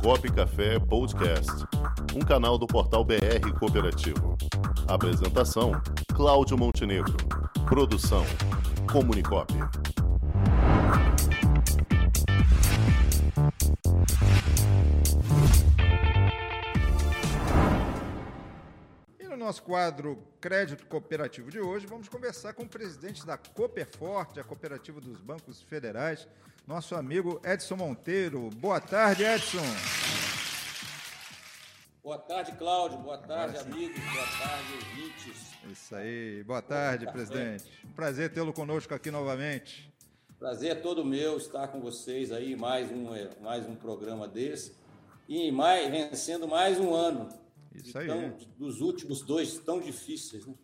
Comunicop Café Podcast, um canal do portal BR Cooperativo. Apresentação: Cláudio Montenegro. Produção: Comunicop. Nosso quadro Crédito Cooperativo de hoje, vamos conversar com o presidente da Cooperforte, a Cooperativa dos Bancos Federais, nosso amigo Edson Monteiro. Boa tarde, Edson. Boa tarde, Cláudio. Boa tarde, amigos. Boa tarde, ouvintes. Isso aí. Boa tarde, presidente. Um prazer tê-lo conosco aqui novamente. Prazer é todo meu estar com vocês aí, mais um, eh, mais um programa desse. E mais, vencendo mais um ano. Isso aí. Tão, dos últimos dois tão difíceis, né?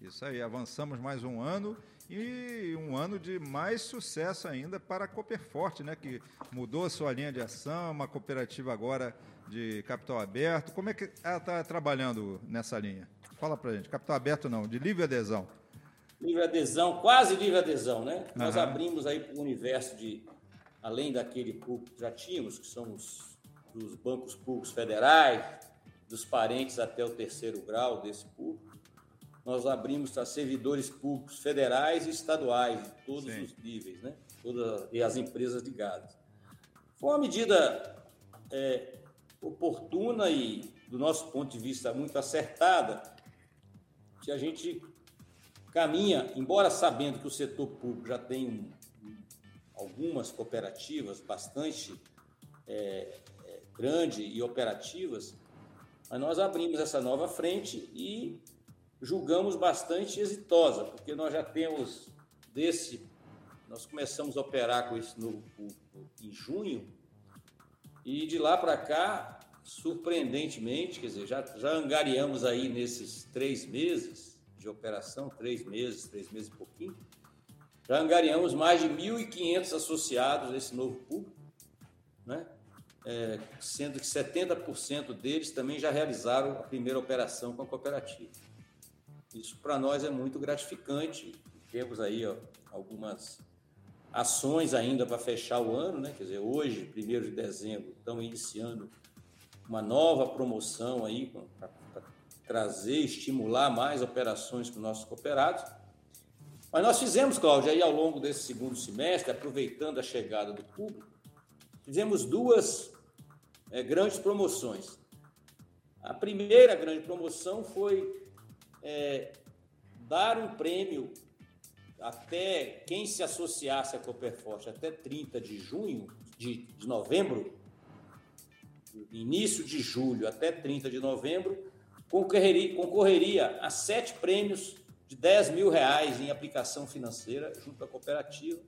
Isso aí. Avançamos mais um ano e um ano de mais sucesso ainda para a Cooperforte, né? Que mudou a sua linha de ação, uma cooperativa agora de capital aberto. Como é que ela está trabalhando nessa linha? Fala pra gente. Capital aberto não, de livre adesão. Livre adesão, quase livre adesão, né? Nós Aham. abrimos aí para o universo de, além daquele público que já tínhamos, que são os dos bancos públicos federais, dos parentes até o terceiro grau desse público, nós abrimos para servidores públicos federais e estaduais, de todos Sim. os níveis, né? Todas, e as empresas ligadas. Foi uma medida é, oportuna e, do nosso ponto de vista, muito acertada, que a gente caminha, embora sabendo que o setor público já tem um- um- algumas cooperativas bastante é, é, grande e operativas, mas nós abrimos essa nova frente e julgamos bastante exitosa, porque nós já temos desse, nós começamos a operar com esse novo em junho, e de lá para cá, surpreendentemente, quer dizer, já, já angariamos aí nesses três meses de operação, três meses, três meses e pouquinho, já angariamos mais de 1.500 associados nesse novo público, né? É, sendo que 70% deles também já realizaram a primeira operação com a cooperativa. Isso para nós é muito gratificante. Temos aí ó, algumas ações ainda para fechar o ano, né? Quer dizer, hoje, 1 de dezembro, estamos iniciando uma nova promoção aí para trazer, estimular mais operações com nossos cooperados. Mas nós fizemos, Cláudio, aí ao longo desse segundo semestre, aproveitando a chegada do público, fizemos duas eh, grandes promoções. A primeira grande promoção foi eh, dar um prêmio até quem se associasse à Cooperforte até 30 de junho, de, de novembro, início de julho até 30 de novembro, concorreria, concorreria a sete prêmios de 10 mil reais em aplicação financeira junto à cooperativa.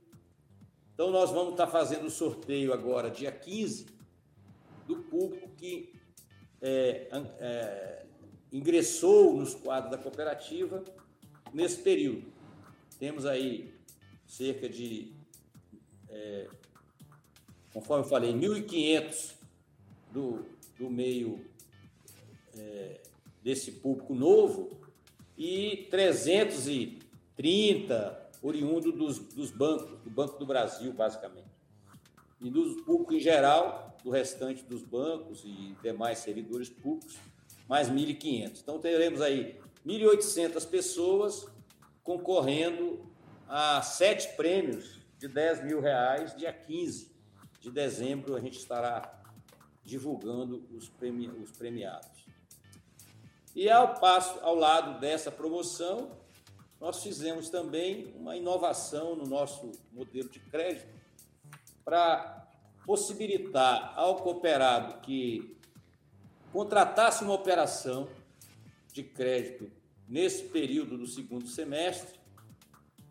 Então, nós vamos estar fazendo o sorteio agora, dia 15, do público que é, é, ingressou nos quadros da cooperativa nesse período. Temos aí cerca de, é, conforme eu falei, 1.500 do, do meio é, desse público novo e 330 oriundo dos, dos bancos, do Banco do Brasil, basicamente. Do público em geral, do restante dos bancos e demais servidores públicos, mais 1.500. Então, teremos aí 1.800 pessoas concorrendo a sete prêmios de 10 mil reais, dia 15 de dezembro, a gente estará divulgando os, premi- os premiados. E ao passo, ao lado dessa promoção, nós fizemos também uma inovação no nosso modelo de crédito para possibilitar ao cooperado que contratasse uma operação de crédito nesse período do segundo semestre,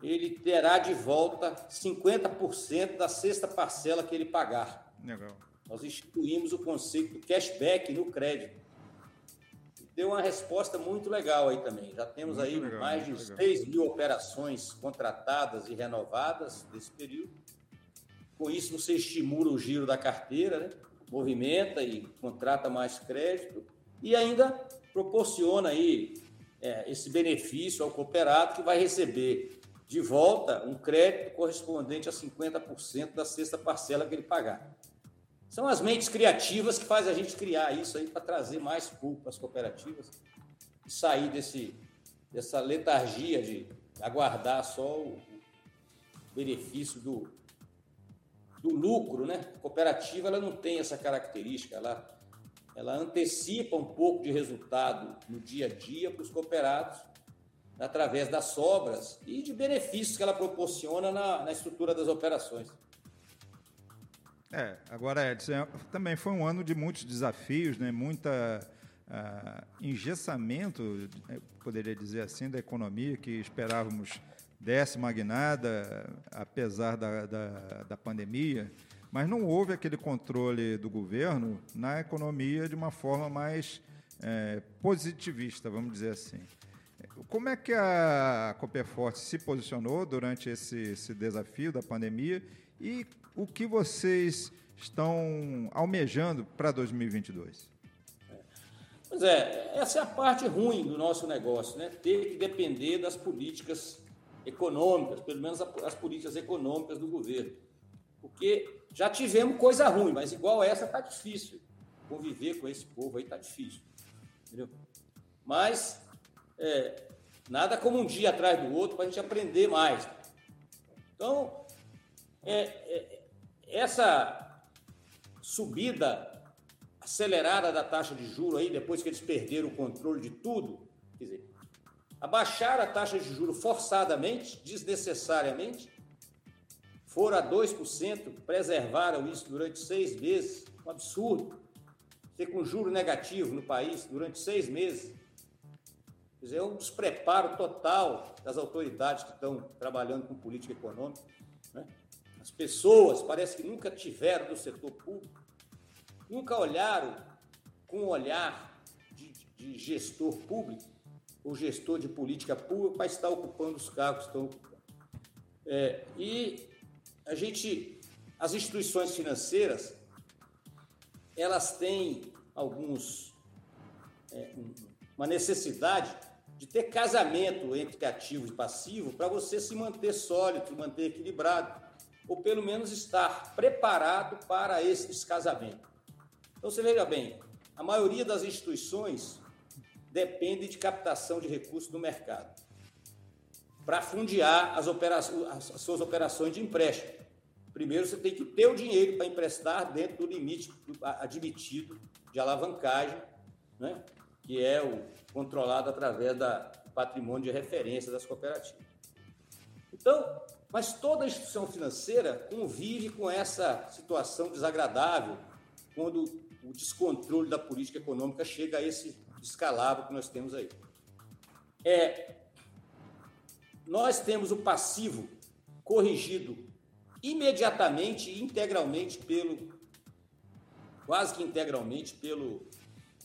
ele terá de volta 50% da sexta parcela que ele pagar. Legal. Nós instituímos o conceito cashback no crédito. Deu uma resposta muito legal aí também. Já temos Muito aí legal, mais de legal. 6 mil operações contratadas e renovadas nesse período. Com isso, você estimula o giro da carteira, né? movimenta e contrata mais crédito e ainda proporciona aí é, esse benefício ao cooperado que vai receber de volta um crédito correspondente a 50% da sexta parcela que ele pagar. São as mentes criativas que faz a gente criar isso aí para trazer mais público para as cooperativas e sair desse, dessa letargia de aguardar só o benefício do, do lucro, né? A cooperativa ela não tem essa característica, ela, ela antecipa um pouco de resultado no dia a dia para os cooperados através das sobras e de benefícios que ela proporciona na, na estrutura das operações. É, agora, Edson, é, também foi um ano de muitos desafios, né? muita uh, engessamento, poderia dizer assim, da economia que esperávamos desse magnada, apesar da, da, da pandemia, mas não houve aquele controle do governo na economia de uma forma mais é, positivista, vamos dizer assim. Como é que a Copperforte se posicionou durante esse, esse desafio da pandemia e o que vocês estão almejando para 2022? Pois é, essa é a parte ruim do nosso negócio, né? Ter que depender das políticas econômicas, pelo menos as políticas econômicas do governo. Porque já tivemos coisa ruim, mas igual essa está difícil. Conviver com esse povo aí está difícil. Entendeu? Mas é, nada como um dia atrás do outro para a gente aprender mais. Então, é, é, essa subida acelerada da taxa de juro aí, depois que eles perderam o controle de tudo, quer dizer, abaixaram a taxa de juro forçadamente, desnecessariamente, foram a 2%, preservaram isso durante seis meses, um absurdo. Ter com juro negativo no país durante seis meses. Quer dizer, é um despreparo total das autoridades que estão trabalhando com política econômica. Né? As pessoas parece que nunca tiveram do setor público, nunca olharam com um olhar de, de gestor público ou gestor de política pública para estar ocupando os cargos que estão ocupando. É, e a gente, as instituições financeiras, elas têm alguns é, uma necessidade de ter casamento entre ativo e passivo para você se manter sólido, manter equilibrado, ou pelo menos estar preparado para esse descasamento. Então você veja bem, a maioria das instituições depende de captação de recursos do mercado para fundiar as, operações, as suas operações de empréstimo. Primeiro, você tem que ter o dinheiro para emprestar dentro do limite admitido de alavancagem, né? que é o controlado através da patrimônio de referência das cooperativas. Então, mas toda instituição financeira convive com essa situação desagradável quando o descontrole da política econômica chega a esse escalado que nós temos aí. É, nós temos o passivo corrigido imediatamente integralmente pelo, quase que integralmente pelo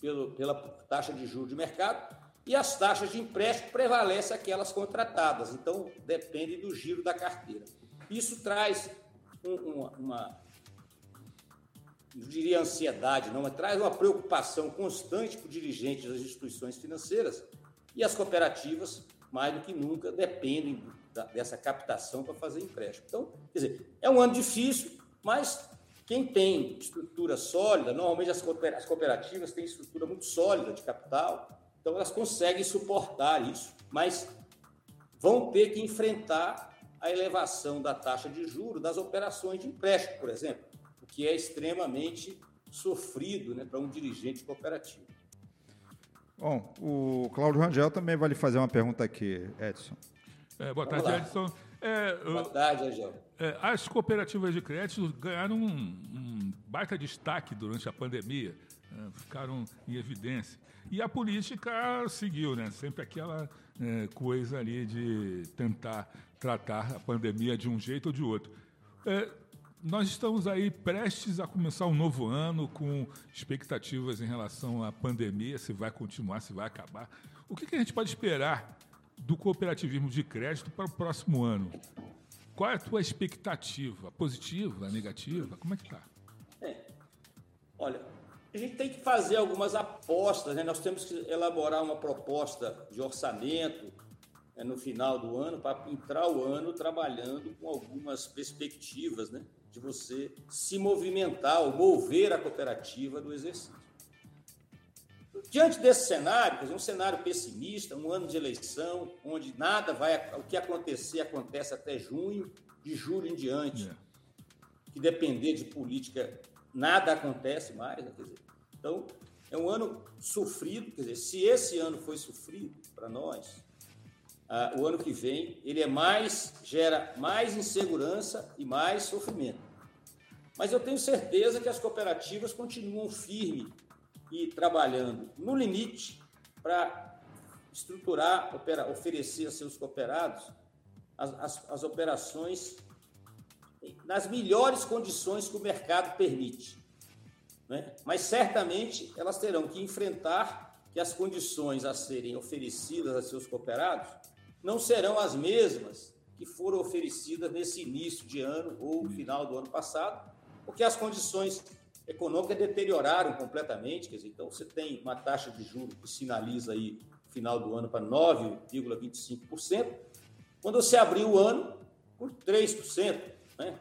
pelo, pela taxa de juros de mercado e as taxas de empréstimo prevalecem aquelas contratadas, então depende do giro da carteira. Isso traz um, uma, uma, não diria ansiedade, não, mas traz uma preocupação constante para o dirigente das instituições financeiras e as cooperativas, mais do que nunca, dependem dessa captação para fazer empréstimo. Então, quer dizer, é um ano difícil, mas quem tem estrutura sólida, normalmente as cooperativas têm estrutura muito sólida de capital, então elas conseguem suportar isso, mas vão ter que enfrentar a elevação da taxa de juros das operações de empréstimo, por exemplo, que é extremamente sofrido né, para um dirigente cooperativo. Bom, o Cláudio Rangel também vai lhe fazer uma pergunta aqui, Edson. É, boa Vamos tarde, lá. Edson. É, Boa tarde, Angel. É, as cooperativas de crédito ganharam um, um baita destaque durante a pandemia, né, ficaram em evidência. E a política seguiu, né? sempre aquela é, coisa ali de tentar tratar a pandemia de um jeito ou de outro. Nós estamos aí prestes a começar um novo ano com expectativas em relação à pandemia, se vai continuar, se vai acabar. O que, que a gente pode esperar do cooperativismo de crédito para o próximo ano. Qual é a tua expectativa? Positiva, negativa? Como é que está? É. Olha, a gente tem que fazer algumas apostas, né? Nós temos que elaborar uma proposta de orçamento né, no final do ano para entrar o ano trabalhando com algumas perspectivas, né? De você se movimentar ou mover a cooperativa do exercício. Diante desse cenário, um cenário pessimista, um ano de eleição, onde nada vai, o que acontecer acontece até junho, de julho em diante, é. que depender de política, nada acontece mais. Quer dizer, então, é um ano sofrido, quer dizer, se esse ano foi sofrido para nós, ah, o ano que vem ele é mais gera mais insegurança e mais sofrimento. Mas eu tenho certeza que as cooperativas continuam firmes e trabalhando no limite para estruturar, opera, oferecer a seus cooperados as, as, as operações nas melhores condições que o mercado permite. Né? Mas certamente elas terão que enfrentar que as condições a serem oferecidas a seus cooperados não serão as mesmas que foram oferecidas nesse início de ano ou final do ano passado, porque as condições econômicas deterioraram completamente. Quer dizer, então, você tem uma taxa de juros que sinaliza aí final do ano para 9,25%, quando você abriu o ano por 3%, né?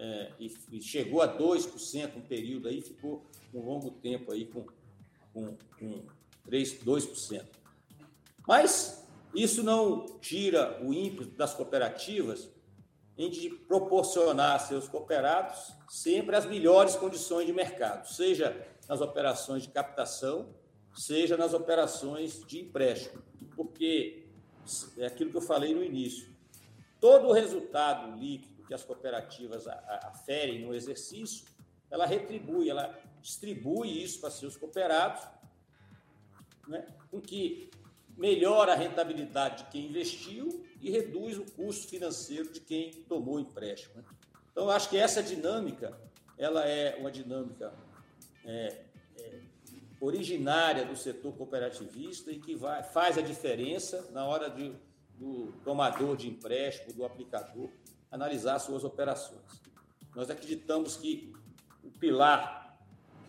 É, e, e, chegou a 2% um período aí, ficou um longo tempo aí com, com, com 3, 2%. Mas isso não tira o ímpeto das cooperativas em de proporcionar a seus cooperados sempre as melhores condições de mercado, seja nas operações de captação, seja nas operações de empréstimo, porque é aquilo que eu falei no início. Todo o resultado líquido que as cooperativas aferem no exercício, ela retribui, ela distribui isso para seus cooperados, né, com que melhora a rentabilidade de quem investiu e reduz o custo financeiro de quem tomou empréstimo. Né? Então, eu acho que essa dinâmica, ela é uma dinâmica é, é, originária do setor cooperativista e que vai, faz a diferença na hora de, do tomador de empréstimo, do aplicador, analisar suas operações. Nós acreditamos que o pilar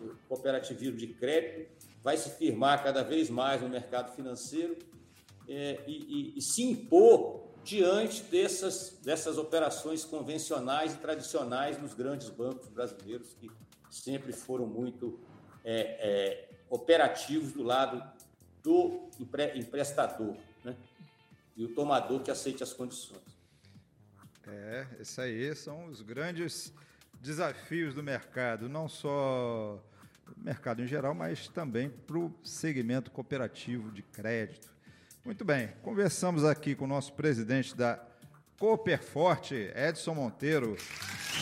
do cooperativismo de crédito vai se firmar cada vez mais no mercado financeiro é, e, e, e, se impor diante dessas, dessas operações convencionais e tradicionais nos grandes bancos brasileiros, que sempre foram muito é, é, operativos do lado do empre, emprestador né? e o tomador que aceite as condições. É, esses aí são os grandes desafios do mercado, não só mercado em geral, mas também para o segmento cooperativo de crédito. Muito bem, conversamos aqui com o nosso presidente da Cooperforte, Edson Monteiro,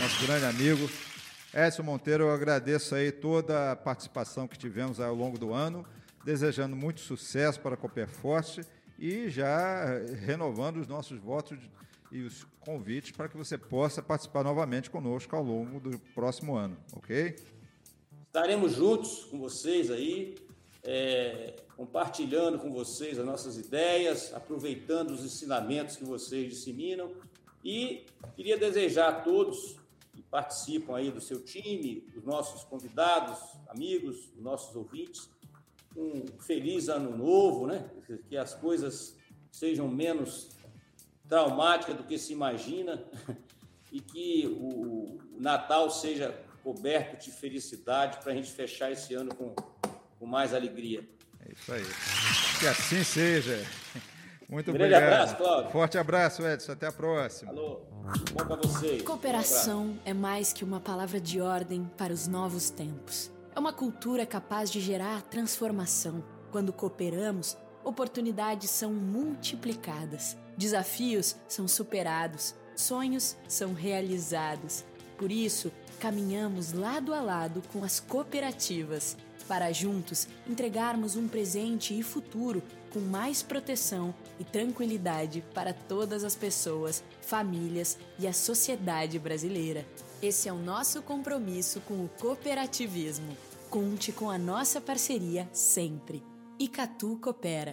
nosso grande amigo. Edson Monteiro, eu agradeço aí toda a participação que tivemos ao longo do ano, desejando muito sucesso para a Cooperforte e já renovando os nossos votos e os convites para que você possa participar novamente conosco ao longo do próximo ano, ok? Estaremos juntos com vocês aí, é, compartilhando com vocês as nossas ideias, aproveitando os ensinamentos que vocês disseminam. E queria desejar a todos que participam aí do seu time, os nossos convidados, amigos, os nossos ouvintes, um feliz ano novo, né? Que as coisas sejam menos traumáticas do que se imagina e que o Natal seja coberto de felicidade para a gente fechar esse ano com, com mais alegria. É isso aí. Que assim seja. Muito Grande obrigado. abraço, Cláudio. Forte abraço, Edson. Até a próxima. Alô. Bom para vocês. Cooperação um é mais que uma palavra de ordem para os novos tempos. É uma cultura capaz de gerar transformação. Quando cooperamos, oportunidades são multiplicadas, desafios são superados, sonhos são realizados. Por isso, caminhamos lado a lado com as cooperativas para juntos entregarmos um presente e futuro com mais proteção e tranquilidade para todas as pessoas, famílias e a sociedade brasileira. Esse é o nosso compromisso com o cooperativismo. Conte com a nossa parceria sempre. Icatu Coopera.